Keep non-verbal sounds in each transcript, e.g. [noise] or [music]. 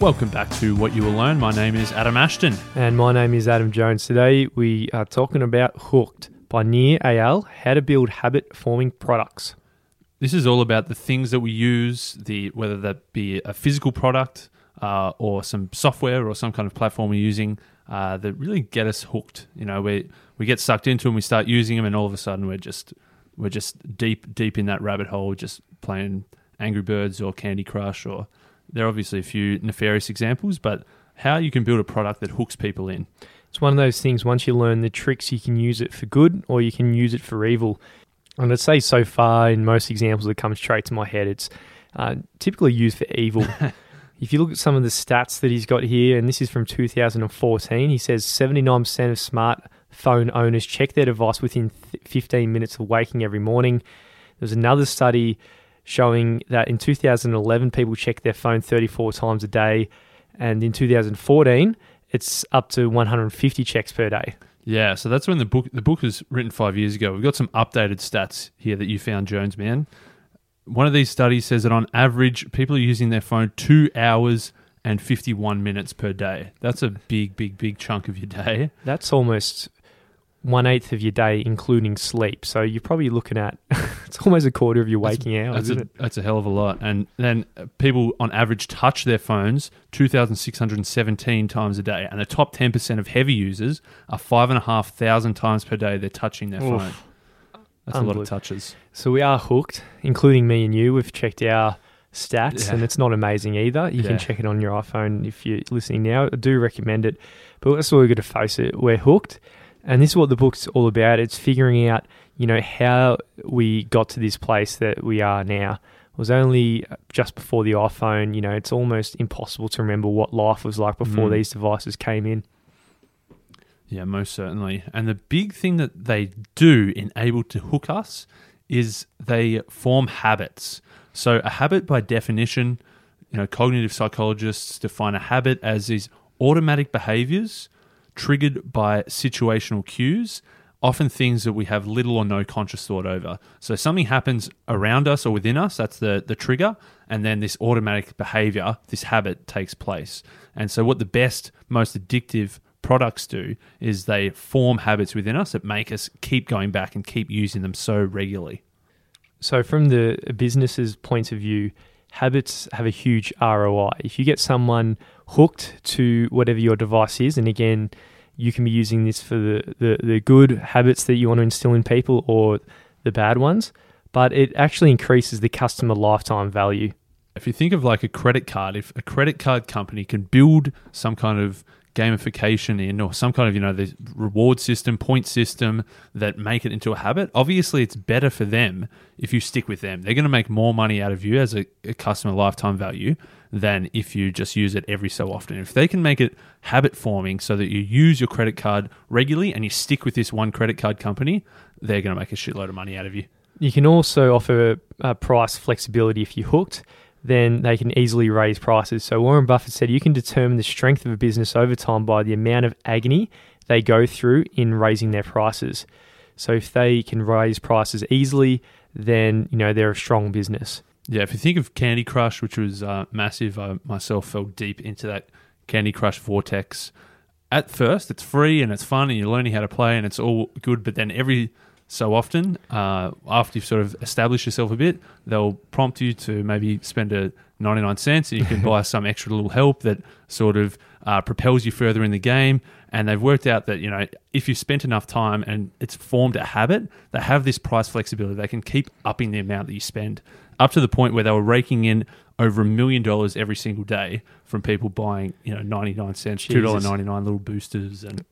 Welcome back to What You Will Learn. My name is Adam Ashton. And my name is Adam Jones. Today we are talking about Hooked by Nir Eyal, how to build habit forming products. This is all about the things that we use, the whether that be a physical product uh, or some software or some kind of platform we're using uh, that really get us hooked. You know, we we get sucked into them, we start using them, and all of a sudden we're just we're just deep deep in that rabbit hole, just playing Angry Birds or Candy Crush or there are obviously a few nefarious examples, but how you can build a product that hooks people in. It's one of those things, once you learn the tricks, you can use it for good or you can use it for evil. And I'd say so far, in most examples that come straight to my head, it's uh, typically used for evil. [laughs] if you look at some of the stats that he's got here, and this is from 2014, he says 79% of smartphone owners check their device within 15 minutes of waking every morning. There's another study showing that in 2011 people checked their phone 34 times a day, and in 2014 it's up to 150 checks per day. Yeah, so that's when the book the book was written five years ago. We've got some updated stats here that you found, Jones man. One of these studies says that on average, people are using their phone two hours and 51 minutes per day. That's a big, big, big chunk of your day. That's almost one eighth of your day, including sleep. So you're probably looking at [laughs] it's almost a quarter of your waking that's, hours. That's isn't a, it? that's a hell of a lot. And then uh, people on average touch their phones 2,617 times a day. And the top 10% of heavy users are 5,500 times per day they're touching their Oof. phone. That's a lot of touches. So we are hooked, including me and you. We've checked our stats, Yeah. and it's not amazing either. You Yeah. can check it on your iPhone if you're listening now. I do recommend it, but that's what we've got to face it. We're hooked, and this is what the book's all about. It's figuring out, you know, how we got to this place that we are now. It was only just before the iPhone. You know, it's almost impossible to remember what life was like before Mm. these devices came in. Yeah, most certainly. And the big thing that they do in able to hook us is they form habits. So a habit by definition, you know, cognitive psychologists define a habit as these automatic behaviors triggered by situational cues, often things that we have little or no conscious thought over. So something happens around us or within us, that's the, the trigger, and then this automatic behavior, this habit takes place. And so what the best, most addictive products do is they form habits within us that make us keep going back and keep using them so regularly. So, from the business's point of view, habits have a huge ROI. If you get someone hooked to whatever your device is, and again, you can be using this for the, the, the good habits that you want to instill in people or the bad ones, but it actually increases the customer lifetime value. If you think of like a credit card, if a credit card company can build some kind of gamification in or some kind of you know the reward system point system that make it into a habit obviously it's better for them if you stick with them they're going to make more money out of you as a, a customer lifetime value than if you just use it every so often if they can make it habit forming so that you use your credit card regularly and you stick with this one credit card company they're going to make a shitload of money out of you You can also offer uh, price flexibility if you're hooked. Then they can easily raise prices. So Warren Buffett said you can determine the strength of a business over time by the amount of agony they go through in raising their prices. So if they can raise prices easily, then you know they're a strong business. Yeah, if you think of Candy Crush, which was uh, massive, I myself fell deep into that Candy Crush vortex. At first, it's free and it's fun, and you're learning how to play, and it's all good. But then every so often, uh, after you've sort of established yourself a bit, they'll prompt you to maybe spend a 99 cents, and you can [laughs] buy some extra little help that sort of uh, propels you further in the game. And they've worked out that you know if you've spent enough time and it's formed a habit, they have this price flexibility. They can keep upping the amount that you spend up to the point where they were raking in over a million dollars every single day from people buying you know 99 cents, two dollar ninety nine little boosters, and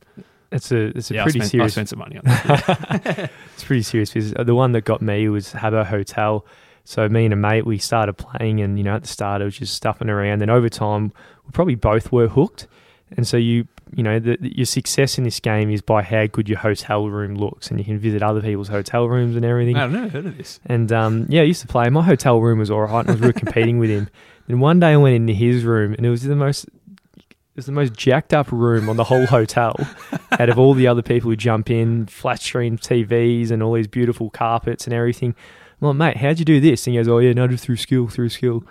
It's a it's a yeah, I pretty spent, I serious spent some money on [laughs] that. it's pretty serious because the one that got me was Habbo Hotel. So me and a mate, we started playing, and you know, at the start it was just stuffing around. Then over time, we probably both were hooked. And so you, you know, the, your success in this game is by how good your hotel room looks, and you can visit other people's hotel rooms and everything. I've never heard of this. And um, yeah, I used to play. My hotel room was all right, and I was really competing with him. [laughs] Then one day I went into his room, and it was the most, it was the most jacked up room on the whole [laughs] hotel. out of all the other people who jump in, flat screen TVs, and all these beautiful carpets and everything. I'm like, mate, how'd you do this? And he goes, oh yeah, no, just through skill, through skill.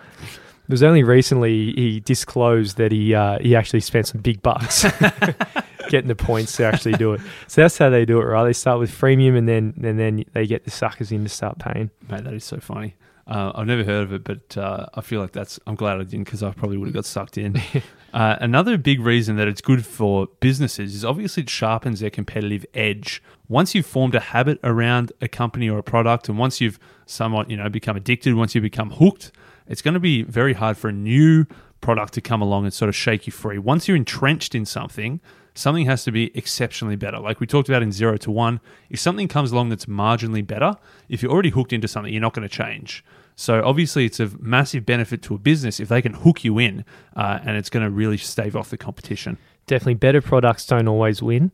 It was only recently he disclosed that he uh, he actually spent some big bucks [laughs] getting the points to actually do it. So that's how they do it, right? They start with freemium and then and then they get the suckers in to start paying. Mate, that is so funny. Uh, I've never heard of it, but uh, I feel like that's. I'm glad I didn't because I probably would have got sucked in. [laughs] uh, another big reason that it's good for businesses is obviously it sharpens their competitive edge. Once you've formed a habit around a company or a product, and once you've somewhat, you know, become addicted, once you become hooked, it's going to be very hard for a new product to come along and sort of shake you free. Once you're entrenched in something, something has to be exceptionally better. Like we talked about in zero to one, if something comes along that's marginally better, if you're already hooked into something, you're not going to change. So obviously, it's a massive benefit to a business if they can hook you in, uh, and it's going to really stave off the competition. Definitely, better products don't always win.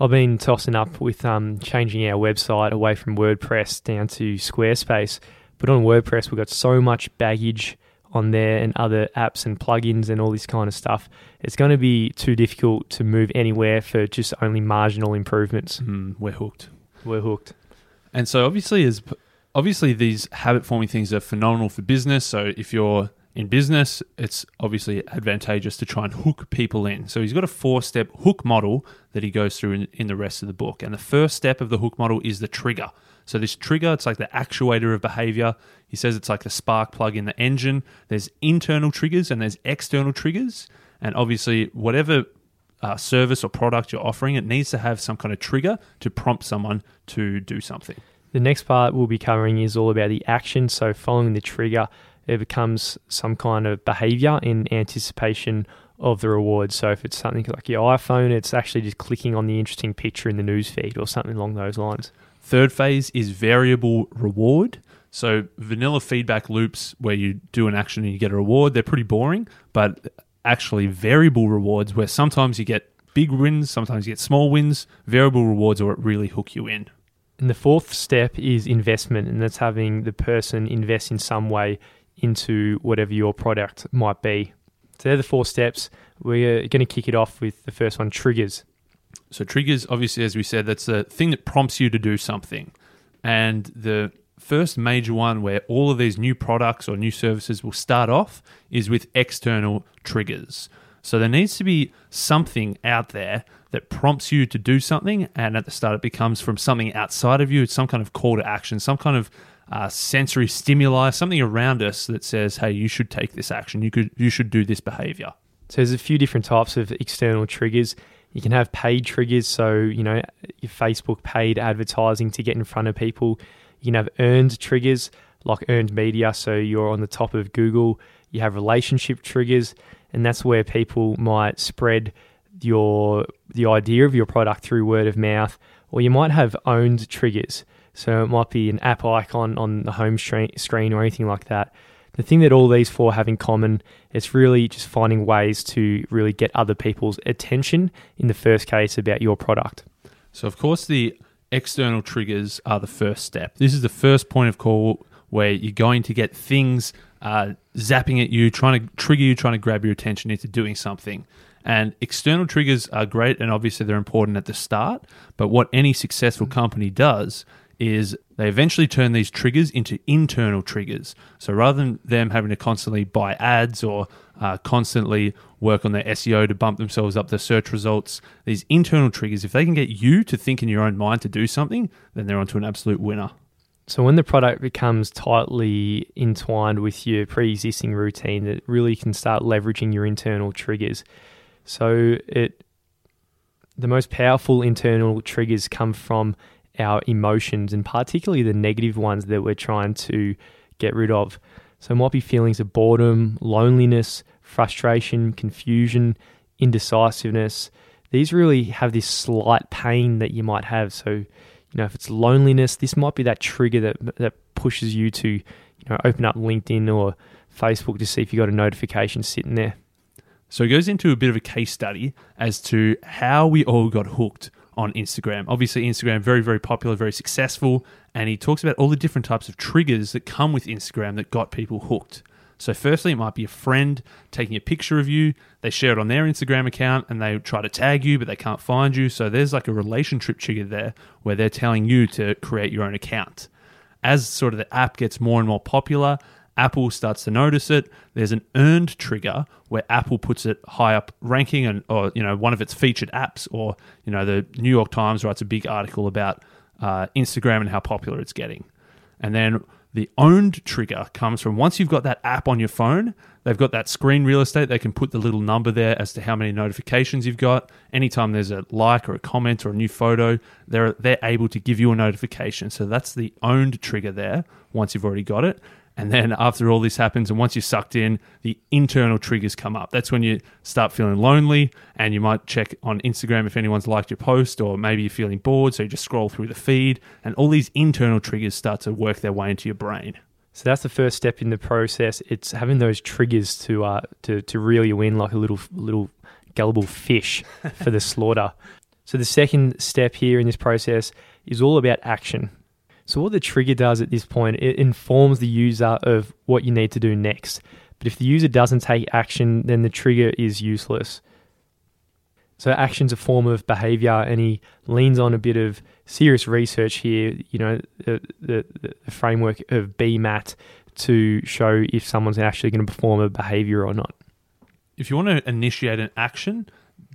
I've been tossing up with um, changing our website away from WordPress down to Squarespace. But on WordPress, we've got so much baggage on there and other apps and plugins and all this kind of stuff. It's going to be too difficult to move anywhere for just only marginal improvements. Mm, we're hooked. We're hooked. And so obviously as obviously these habit forming things are phenomenal for business. So if you're in business, it's obviously advantageous to try and hook people in. So he's got a four step hook model that he goes through in, in the rest of the book. And the first step of the hook model is the trigger. So this trigger, it's like the actuator of behavior. He says it's like the spark plug in the engine. There's internal triggers and there's external triggers. And obviously, whatever uh, service or product you're offering, it needs to have some kind of trigger to prompt someone to do something. The next part we'll be covering is all about the action. So, following the trigger, it becomes some kind of behavior in anticipation of the reward. So, if it's something like your iPhone, it's actually just clicking on the interesting picture in the newsfeed or something along those lines. Third phase is variable reward. So, vanilla feedback loops where you do an action and you get a reward, they're pretty boring, but actually, variable rewards where sometimes you get big wins, sometimes you get small wins, variable rewards are what really hook you in. And the fourth step is investment, and that's having the person invest in some way into whatever your product might be. So they're the four steps. We're going to kick it off with the first one triggers. So, triggers, obviously, as we said, that's the thing that prompts you to do something. And the first major one where all of these new products or new services will start off is with external triggers. So, there needs to be something out there that prompts you to do something. And at the start, it becomes from something outside of you. It's some kind of call to action, some kind of uh, sensory stimuli, something around us that says, "Hey, you should take this action. You could, you should do this behavior." So there's a few different types of external triggers. You can have paid triggers, so you know your Facebook paid advertising to get in front of people. You can have earned triggers, like earned media, so you're on the top of Google. You have relationship triggers, and that's where people might spread your the idea of your product through word of mouth, or you might have owned triggers. So it might be an app icon on the home screen or anything like that. The thing that all these four have in common is really just finding ways to really get other people's attention in the first case about your product. So, of course, the external triggers are the first step. This is the first point of call where you're going to get things uh, zapping at you, trying to trigger you, trying to grab your attention into doing something. And external triggers are great and obviously they're important at the start. But what any successful company does is they eventually turn these triggers into internal triggers. So rather than them having to constantly buy ads or uh, constantly work on their SEO to bump themselves up the search results, these internal triggers, if they can get you to think in your own mind to do something, then they're onto an absolute winner. So when the product becomes tightly entwined with your pre-existing routine, that really can start leveraging your internal triggers. So it the most powerful internal triggers come from our emotions and particularly the negative ones that we're trying to get rid of. So it might be feelings of boredom, loneliness, frustration, confusion, indecisiveness. These really have this slight pain that you might have. So, you know, if it's loneliness, this might be that trigger that that pushes you to, you know, open up LinkedIn or Facebook to see if you got a notification sitting there. So it goes into a bit of a case study as to how we all got hooked on Instagram. Obviously, Instagram very very popular, very successful, and he talks about all the different types of triggers that come with Instagram that got people hooked. So, firstly, it might be a friend taking a picture of you. They share it on their Instagram account and they try to tag you, but they can't find you. So, there's like a relationship trigger there where they're telling you to create your own account. As sort of the app gets more and more popular, Apple starts to notice it. There's an earned trigger where Apple puts it high up ranking and or you know one of its featured apps or you know the New York Times writes a big article about uh, Instagram and how popular it's getting. And then the owned trigger comes from once you've got that app on your phone, they've got that screen real estate. They can put the little number there as to how many notifications you've got. Anytime there's a like or a comment or a new photo, they're they're able to give you a notification. So that's the owned trigger there. Once you've already got it, and then after all this happens, and once you're sucked in, the internal triggers come up. That's when you start feeling lonely, and you might check on Instagram if anyone's liked your post, or maybe you're feeling bored, so you just scroll through the feed, and all these internal triggers start to work their way into your brain. So that's the first step in the process. It's having those triggers to uh, to to reel you in like a little little gullible fish [laughs] for the slaughter. So the second step here in this process is all about action. So what the trigger does at this point, it informs the user of what you need to do next. But if the user doesn't take action, then the trigger is useless. So action's a form of behavior, and he leans on a bit of serious research here. You know, the, the, the framework of BMAT to show if someone's actually going to perform a behavior or not. If you want to initiate an action,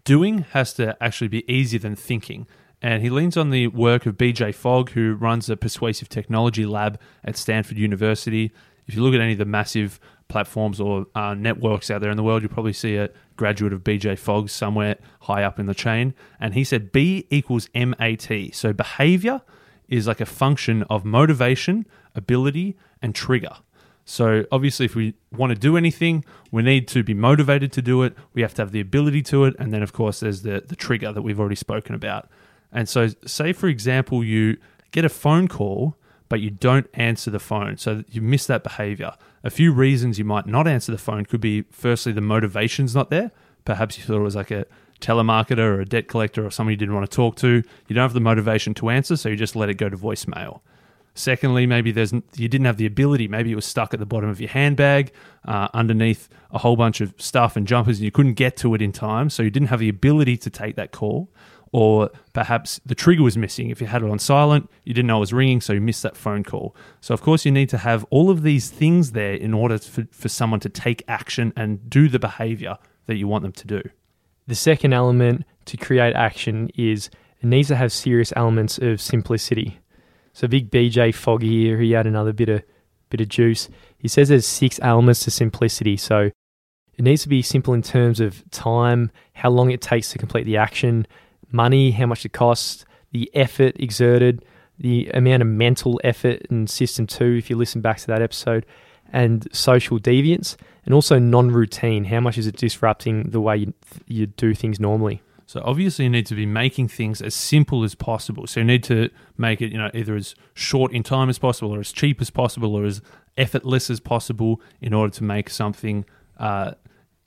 doing has to actually be easier than thinking. And he leans on the work of BJ Fogg, who runs the Persuasive Technology Lab at Stanford University. If you look at any of the massive platforms or uh, networks out there in the world, you'll probably see a graduate of BJ Fogg somewhere high up in the chain. And he said B equals MAT. So behavior is like a function of motivation, ability, and trigger. So obviously, if we want to do anything, we need to be motivated to do it. We have to have the ability to it, and then of course there's the the trigger that we've already spoken about. And so, say for example, you get a phone call, but you don't answer the phone. So you miss that behavior. A few reasons you might not answer the phone could be firstly, the motivation's not there. Perhaps you thought it was like a telemarketer or a debt collector or someone you didn't want to talk to. You don't have the motivation to answer, so you just let it go to voicemail. Secondly, maybe there's you didn't have the ability. Maybe it was stuck at the bottom of your handbag, uh, underneath a whole bunch of stuff and jumpers, and you couldn't get to it in time. So you didn't have the ability to take that call or perhaps the trigger was missing. If you had it on silent, you didn't know it was ringing, so you missed that phone call. So, of course, you need to have all of these things there in order for, for someone to take action and do the behavior that you want them to do. The second element to create action is it needs to have serious elements of simplicity. So, big BJ Foggy here, he had another bit of bit of juice. He says there's six elements to simplicity. So, it needs to be simple in terms of time, how long it takes to complete the action, money, how much it costs, the effort exerted, the amount of mental effort in system two, if you listen back to that episode, and social deviance, and also non routine. How much is it disrupting the way you, you do things normally? So obviously you need to be making things as simple as possible. So you need to make it, you know, either as short in time as possible or as cheap as possible or as effortless as possible in order to make something uh,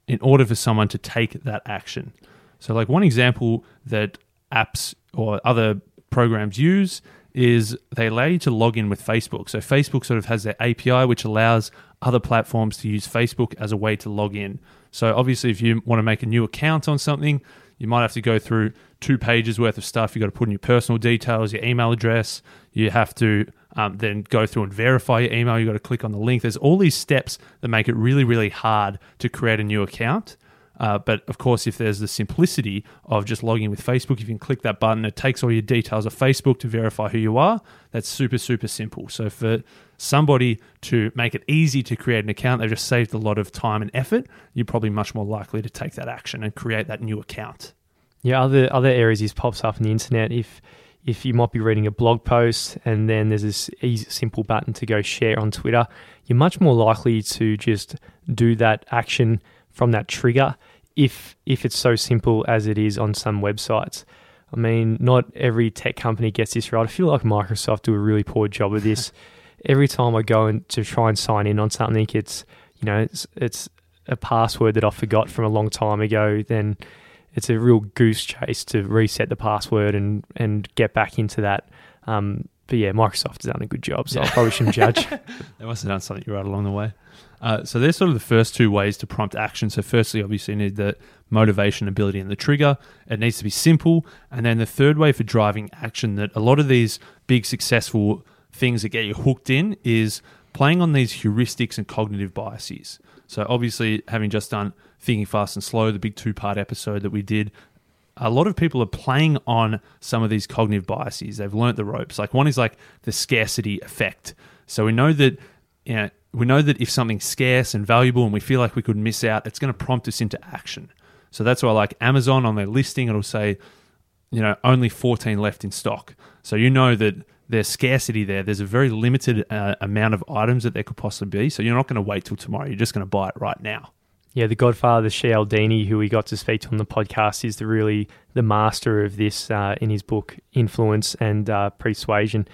in order for someone to take that action. So, like one example that apps or other programs use is they allow you to log in with Facebook. So, Facebook sort of has their API, which allows other platforms to use Facebook as a way to log in. So, obviously, if you want to make a new account on something, you might have to go through two pages worth of stuff. You've got to put in your personal details, your email address. You have to um, then go through and verify your email. You've got to click on the link. There's all these steps that make it really, really hard to create a new account. Uh, but of course, if there's the simplicity of just logging with Facebook, if you can click that button, it takes all your details of Facebook to verify who you are. That's super, super simple. So for somebody to make it easy to create an account, they've just saved a lot of time and effort. You're probably much more likely to take that action and create that new account. Yeah, other other areas this pops up on the internet. If if you might be reading a blog post and then there's this easy, simple button to go share on Twitter, you're much more likely to just do that action from that trigger if if it's so simple as it is on some websites. I mean, not every tech company gets this right. I feel like Microsoft do a really poor job of this. [laughs] every time I go in to try and sign in on something, it's you know it's it's a password that I forgot from a long time ago. Then it's a real goose chase to reset the password and and get back into that. Um, but yeah, Microsoft has done a good job, so I probably shouldn't judge. [laughs] they must have done something right along the way. Uh, so there's sort of the first two ways to prompt action. So firstly, obviously, you need the motivation, ability, and the trigger. It needs to be simple. And then the third way for driving action that a lot of these big successful things that get you hooked in is playing on these heuristics and cognitive biases. So, obviously, having just done Thinking Fast and Slow, the big two part episode that we did, a lot of people are playing on some of these cognitive biases. They've learnt the ropes. Like one is like the scarcity effect. So we know that you know, we know that if something's scarce and valuable and we feel like we could miss out, it's going to prompt us into action. So that's why like Amazon on their listing it'll say, you know, only 14 left in stock. So you know that there's scarcity there. There's a very limited uh, amount of items that there could possibly be. So you're not going to wait till tomorrow. You're just going to buy it right now. Yeah, the Godfather Cialdini, who we got to speak to on the podcast, is the really the master of this uh, in his book Influence and uh, Persuasion.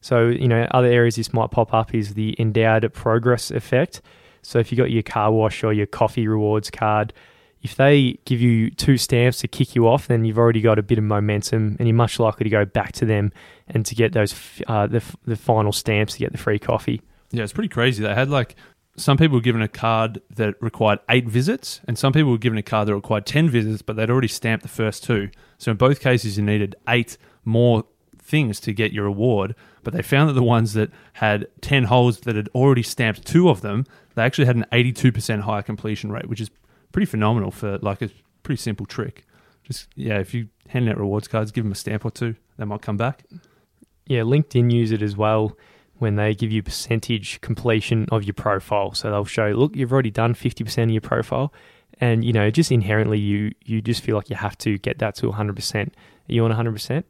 So you know, other areas this might pop up is the endowed progress effect. So if you got your car wash or your coffee rewards card, if they give you two stamps to kick you off, then you've already got a bit of momentum, and you're much likely to go back to them and to get those uh, the the final stamps to get the free coffee. Yeah, it's pretty crazy. They had like some people were given a card that required eight visits, and some people were given a card that required 10 visits, but they'd already stamped the first two. So in both cases, you needed eight more things to get your award. But they found that the ones that had 10 holes that had already stamped two of them, they actually had an 82% higher completion rate, which is pretty phenomenal for like a pretty simple trick. Just, yeah, if you hand out rewards cards, give them a stamp or two, they might come back. Yeah, LinkedIn use it as well when they give you percentage completion of your profile. So they'll show, look, you've already done 50% of your profile. And, you know, just inherently, you you just feel like you have to get that to 100%. Are you on 100%?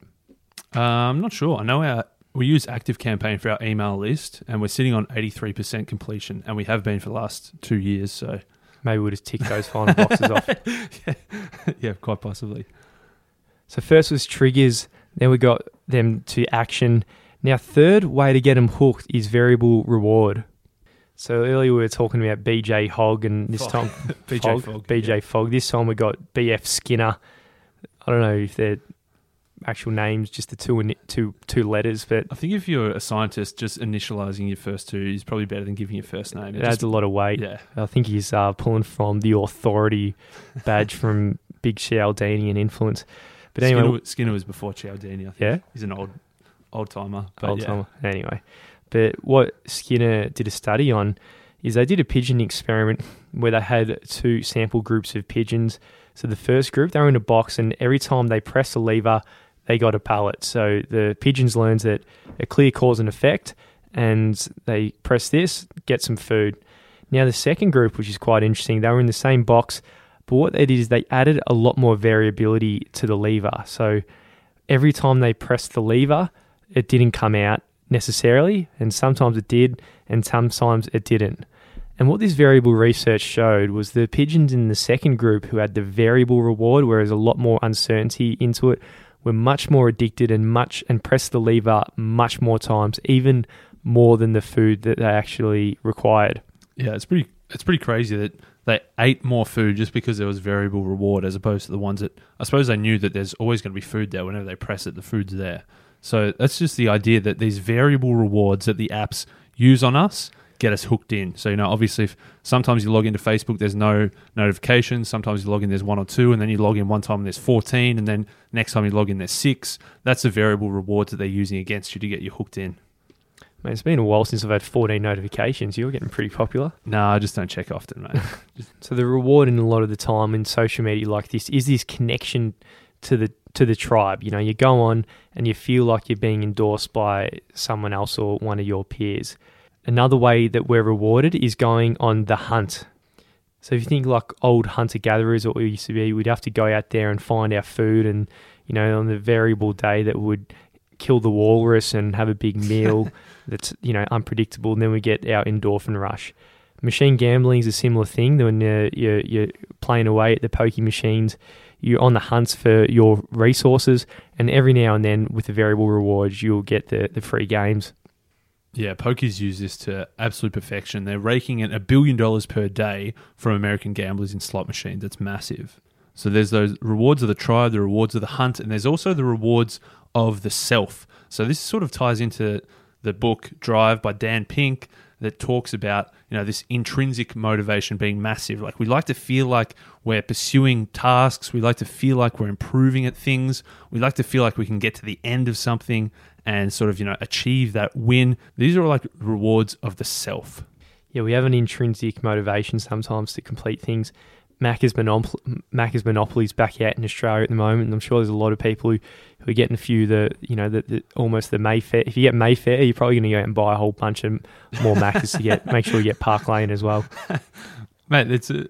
Uh, I'm not sure. I know our, we use Active Campaign for our email list, and we're sitting on 83% completion, and we have been for the last two years. So maybe we'll just tick those final boxes off. [laughs] yeah. yeah, quite possibly. So first was triggers. Then we got them to action now, third way to get them hooked is variable reward. So earlier we were talking about BJ Hogg, and this time [laughs] BJ Fogg, BJ yeah. Fogg. This time we got BF Skinner. I don't know if they're actual names, just the two two two letters. But I think if you're a scientist, just initializing your first two is probably better than giving your first name. It, it adds a lot of weight. Yeah, I think he's uh, pulling from the authority [laughs] badge from Big Cialdini and influence. But anyway, Skinner, Skinner was before Cialdini. Yeah, he's an old old timer. Old timer. Yeah. Anyway, but what Skinner did a study on is they did a pigeon experiment where they had two sample groups of pigeons. So the first group, they were in a box, and every time they pressed a lever, they got a pallet. So the pigeons learned that a clear cause and effect, and they press this, get some food. Now the second group, which is quite interesting, they were in the same box, but what they did is they added a lot more variability to the lever. So every time they pressed the lever, it didn't come out necessarily, and sometimes it did, and sometimes it didn't. And what this variable research showed was the pigeons in the second group who had the variable reward, whereas a lot more uncertainty into it, were much more addicted and much and pressed the lever much more times, even more than the food that they actually required. Yeah, it's pretty it's pretty crazy that they ate more food just because there was variable reward as opposed to the ones that I suppose they knew that there's always going to be food there whenever they press it, the food's there. So that's just the idea that these variable rewards that the apps use on us get us hooked in. So, you know, obviously, if sometimes you log into Facebook, there's no notifications. Sometimes you log in, there's one or two, and then you log in one time and there's 14, and then next time you log in, there's six. That's the variable rewards that they're using against you to get you hooked in. Man, it's been a while since I've had 14 notifications. You're getting pretty popular. No, I just don't check often, mate. [laughs] so the reward in a lot of the time in social media like this is this connection to the to the tribe. You know, you go on and you feel like you're being endorsed by someone else or one of your peers. Another way that we're rewarded is going on the hunt. So if you think like old hunter gatherers, what we used to be, we'd have to go out there and find our food, and you know, on the variable day that would kill the walrus and have a big [laughs] meal that's you know unpredictable, and then we get our endorphin rush. Machine gambling is a similar thing. When you're, you're, you're playing away at the pokey machines, you're on the hunt for your resources, and every now and then, with the variable rewards, you'll get the, the free games. Yeah, pokies use this to absolute perfection. They're raking in a billion dollars per day from American gamblers in slot machines. That's massive. So there's those rewards of the tribe, the rewards of the hunt, and there's also the rewards of the self. So this sort of ties into the book Drive by Dan Pink that talks about you know this intrinsic motivation being massive like we like to feel like we're pursuing tasks we like to feel like we're improving at things we like to feel like we can get to the end of something and sort of, you know, achieve that win. These are like rewards of the self. Yeah, we have an intrinsic motivation sometimes to complete things. Macca's, monop- Macca's Monopoly's back out in Australia at the moment, and I'm sure there's a lot of people who, who are getting a few the you know the, the almost the Mayfair. If you get Mayfair, you're probably going to go out and buy a whole bunch of more Macca's to get make sure you get Park Lane as well. [laughs] Mate, it's a,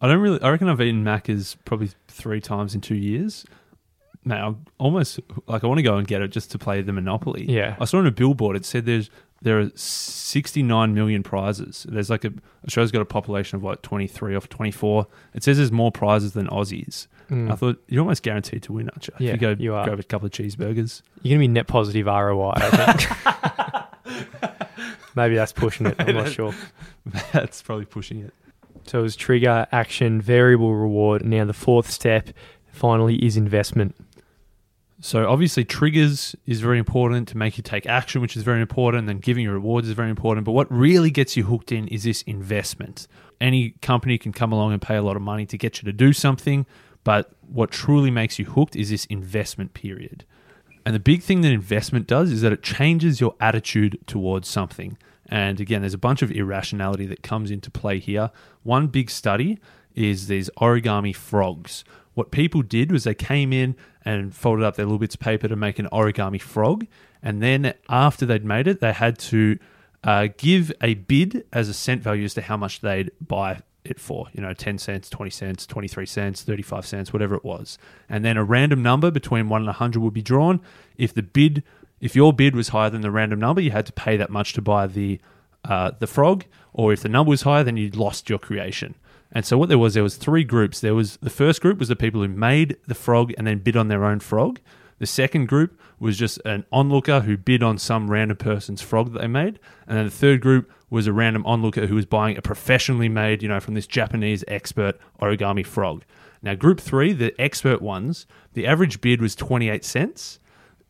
I don't really. I reckon I've eaten Macca's probably three times in two years. Mate, I'm almost like I want to go and get it just to play the Monopoly. Yeah. I saw on a billboard it said there's there are 69 million prizes. There's like a Australia's got a population of like 23 or 24. It says there's more prizes than Aussies. Mm. I thought you're almost guaranteed to win, aren't you? Yeah, if you go you are. grab a couple of cheeseburgers. You're going to be net positive ROI. [laughs] Maybe that's pushing it. I'm not sure. That's probably pushing it. So it was trigger, action, variable reward. Now the fourth step finally is investment. So obviously triggers is very important to make you take action, which is very important. And then giving you rewards is very important. But what really gets you hooked in is this investment. Any company can come along and pay a lot of money to get you to do something, but what truly makes you hooked is this investment period. And the big thing that investment does is that it changes your attitude towards something. And again, there's a bunch of irrationality that comes into play here. One big study is these origami frogs. What people did was they came in and folded up their little bits of paper to make an origami frog. And then after they'd made it, they had to uh, give a bid as a cent value as to how much they'd buy it for. You know, 10 cents, 20 cents, 23 cents, 35 cents, whatever it was. And then a random number between 1 and 100 would be drawn. If the bid, if your bid was higher than the random number, you had to pay that much to buy the uh, the frog, or if the number was higher, then you lost your creation. And so what there was, there was three groups. There was the first group was the people who made the frog and then bid on their own frog. The second group was just an onlooker who bid on some random person's frog that they made, and then the third group was a random onlooker who was buying a professionally made, you know, from this Japanese expert origami frog. Now, group three, the expert ones, the average bid was twenty eight cents.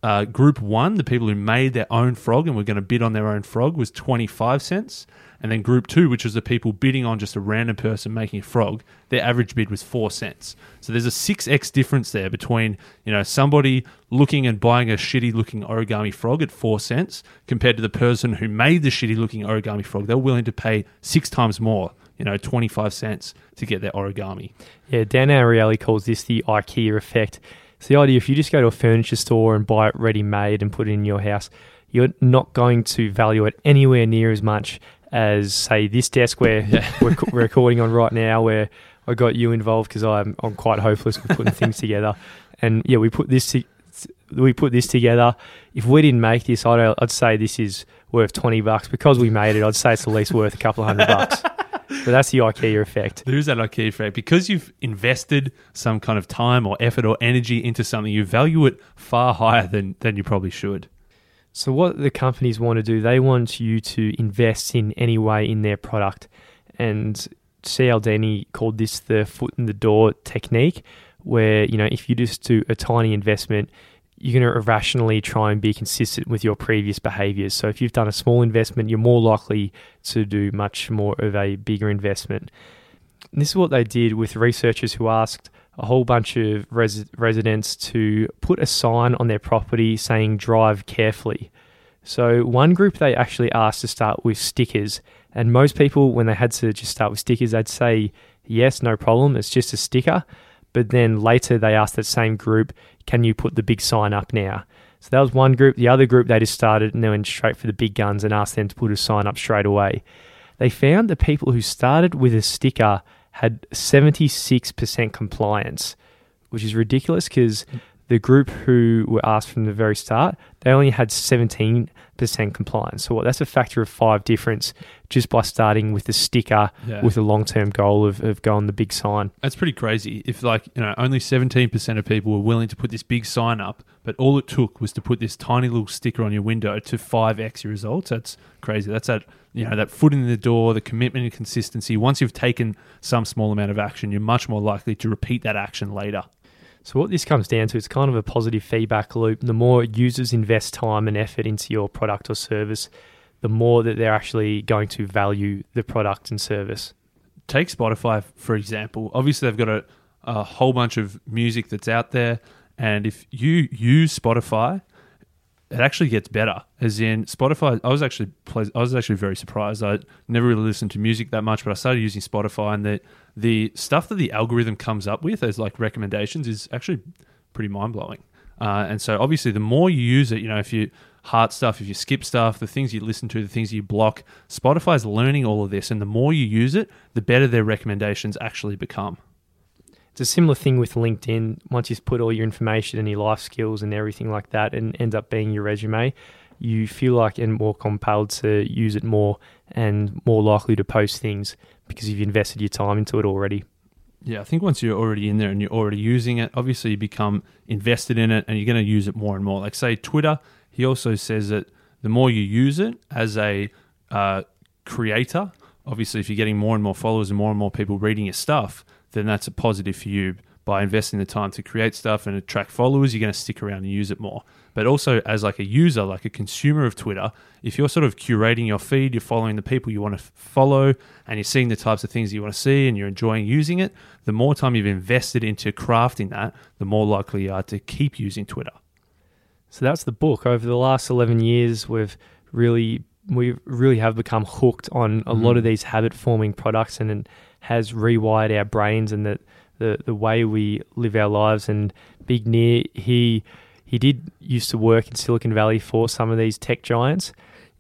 Uh, group one, the people who made their own frog and were going to bid on their own frog, was 25 cents. And then group two, which was the people bidding on just a random person making a frog, their average bid was 4 cents. So there's a 6x difference there between, you know, somebody looking and buying a shitty looking origami frog at 4 cents compared to the person who made the shitty looking origami frog. They're willing to pay 6 times more, you know, 25 cents to get their origami. Yeah, Dan Ariely calls this the IKEA effect. It's the idea if you just go to a furniture store and buy it ready made and put it in your house, you're not going to value it anywhere near as much as, say, this desk where [laughs] we're, co- we're recording on right now, where I got you involved because I'm, I'm quite hopeless with putting things together. And yeah, we put this to, we put this together. If we didn't make this, I'd, I'd say this is worth 20 bucks. Because we made it, I'd say it's at least worth a couple of hundred bucks. [laughs] But that's the IKEA effect. There is that IKEA effect. Because you've invested some kind of time or effort or energy into something, you value it far higher than, than you probably should. So, what the companies want to do, they want you to invest in any way in their product. And Cialdini called this the foot in the door technique, where, you know, if you just do a tiny investment, you're going to irrationally try and be consistent with your previous behaviors. So, if you've done a small investment, you're more likely to do much more of a bigger investment. And this is what they did with researchers who asked a whole bunch of res- residents to put a sign on their property saying drive carefully. So, one group they actually asked to start with stickers, and most people, when they had to just start with stickers, they'd say, Yes, no problem, it's just a sticker. But then later they asked that same group, Can you put the big sign up now? So that was one group. The other group, they just started and they went straight for the big guns and asked them to put a sign up straight away. They found the people who started with a sticker had 76% compliance, which is ridiculous because the group who were asked from the very start, they only had 17% compliance. So what, that's a factor of five difference just by starting with the sticker Yeah. with a long-term goal of, of going the big sign. That's pretty crazy. If like you know, only seventeen percent of people were willing to put this big sign up, but all it took was to put this tiny little sticker on your window to five x your results. That's crazy. That's that you know that foot in the door, the commitment and consistency. Once you've taken some small amount of action, you're much more likely to repeat that action later. So what this comes down to is kind of a positive feedback loop. The more users invest time and effort into your product or service, the more that they're actually going to value the product and service. Take Spotify for example. Obviously, they've got a, a whole bunch of music that's out there, and if you use Spotify, it actually gets better. As in Spotify, I was actually I was actually very surprised. I never really listened to music that much, but I started using Spotify, and the the stuff that the algorithm comes up with as like recommendations is actually pretty mind blowing. Uh, and so obviously, the more you use it, you know, if you heart stuff, if you skip stuff, the things you listen to, the things you block, Spotify's learning all of this, and the more you use it, the better their recommendations actually become. It's a similar thing with LinkedIn. Once you've put all your information and your life skills and everything like that, and ends up being your resume, you feel like and more compelled to use it more and more likely to post things because you've invested your time into it already. Yeah, I think once you're already in there and you're already using it, obviously you become invested in it and you're going to use it more and more. Like, say, Twitter, he also says that the more you use it as a uh, creator, obviously, if you're getting more and more followers and more and more people reading your stuff, then that's a positive for you. By investing the time to create stuff and attract followers, you're going to stick around and use it more. But also, as like a user, like a consumer of Twitter, if you're sort of curating your feed, you're following the people you want to follow, and you're seeing the types of things you want to see, and you're enjoying using it, the more time you've invested into crafting that, the more likely you are to keep using Twitter. So that's the book. Over the last 11 years, we've really we really have become hooked on a mm-hmm. lot of these habit forming products and it has rewired our brains and the, the, the way we live our lives. And Big Nir, he he did used to work in Silicon Valley for some of these tech giants,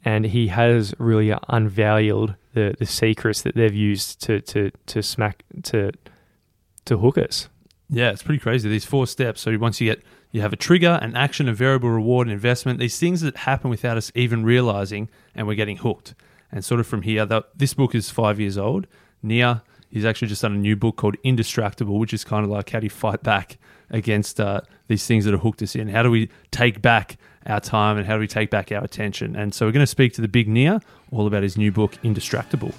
and he has really unveiled the, the secrets that they've used to to to smack to to hook us. Yeah, it's pretty crazy. These four steps. So once you get you have a trigger, an action, a variable reward, an investment. These things that happen without us even realizing, and we're getting hooked. And sort of from here, this book is five years old. Nir, he's actually just done a new book called Indistractable, which is kind of like how do you fight back against uh, these things that have hooked us in? How do we take back our time and how do we take back our attention? And so we're going to speak to the big Nir all about his new book, Indistractable.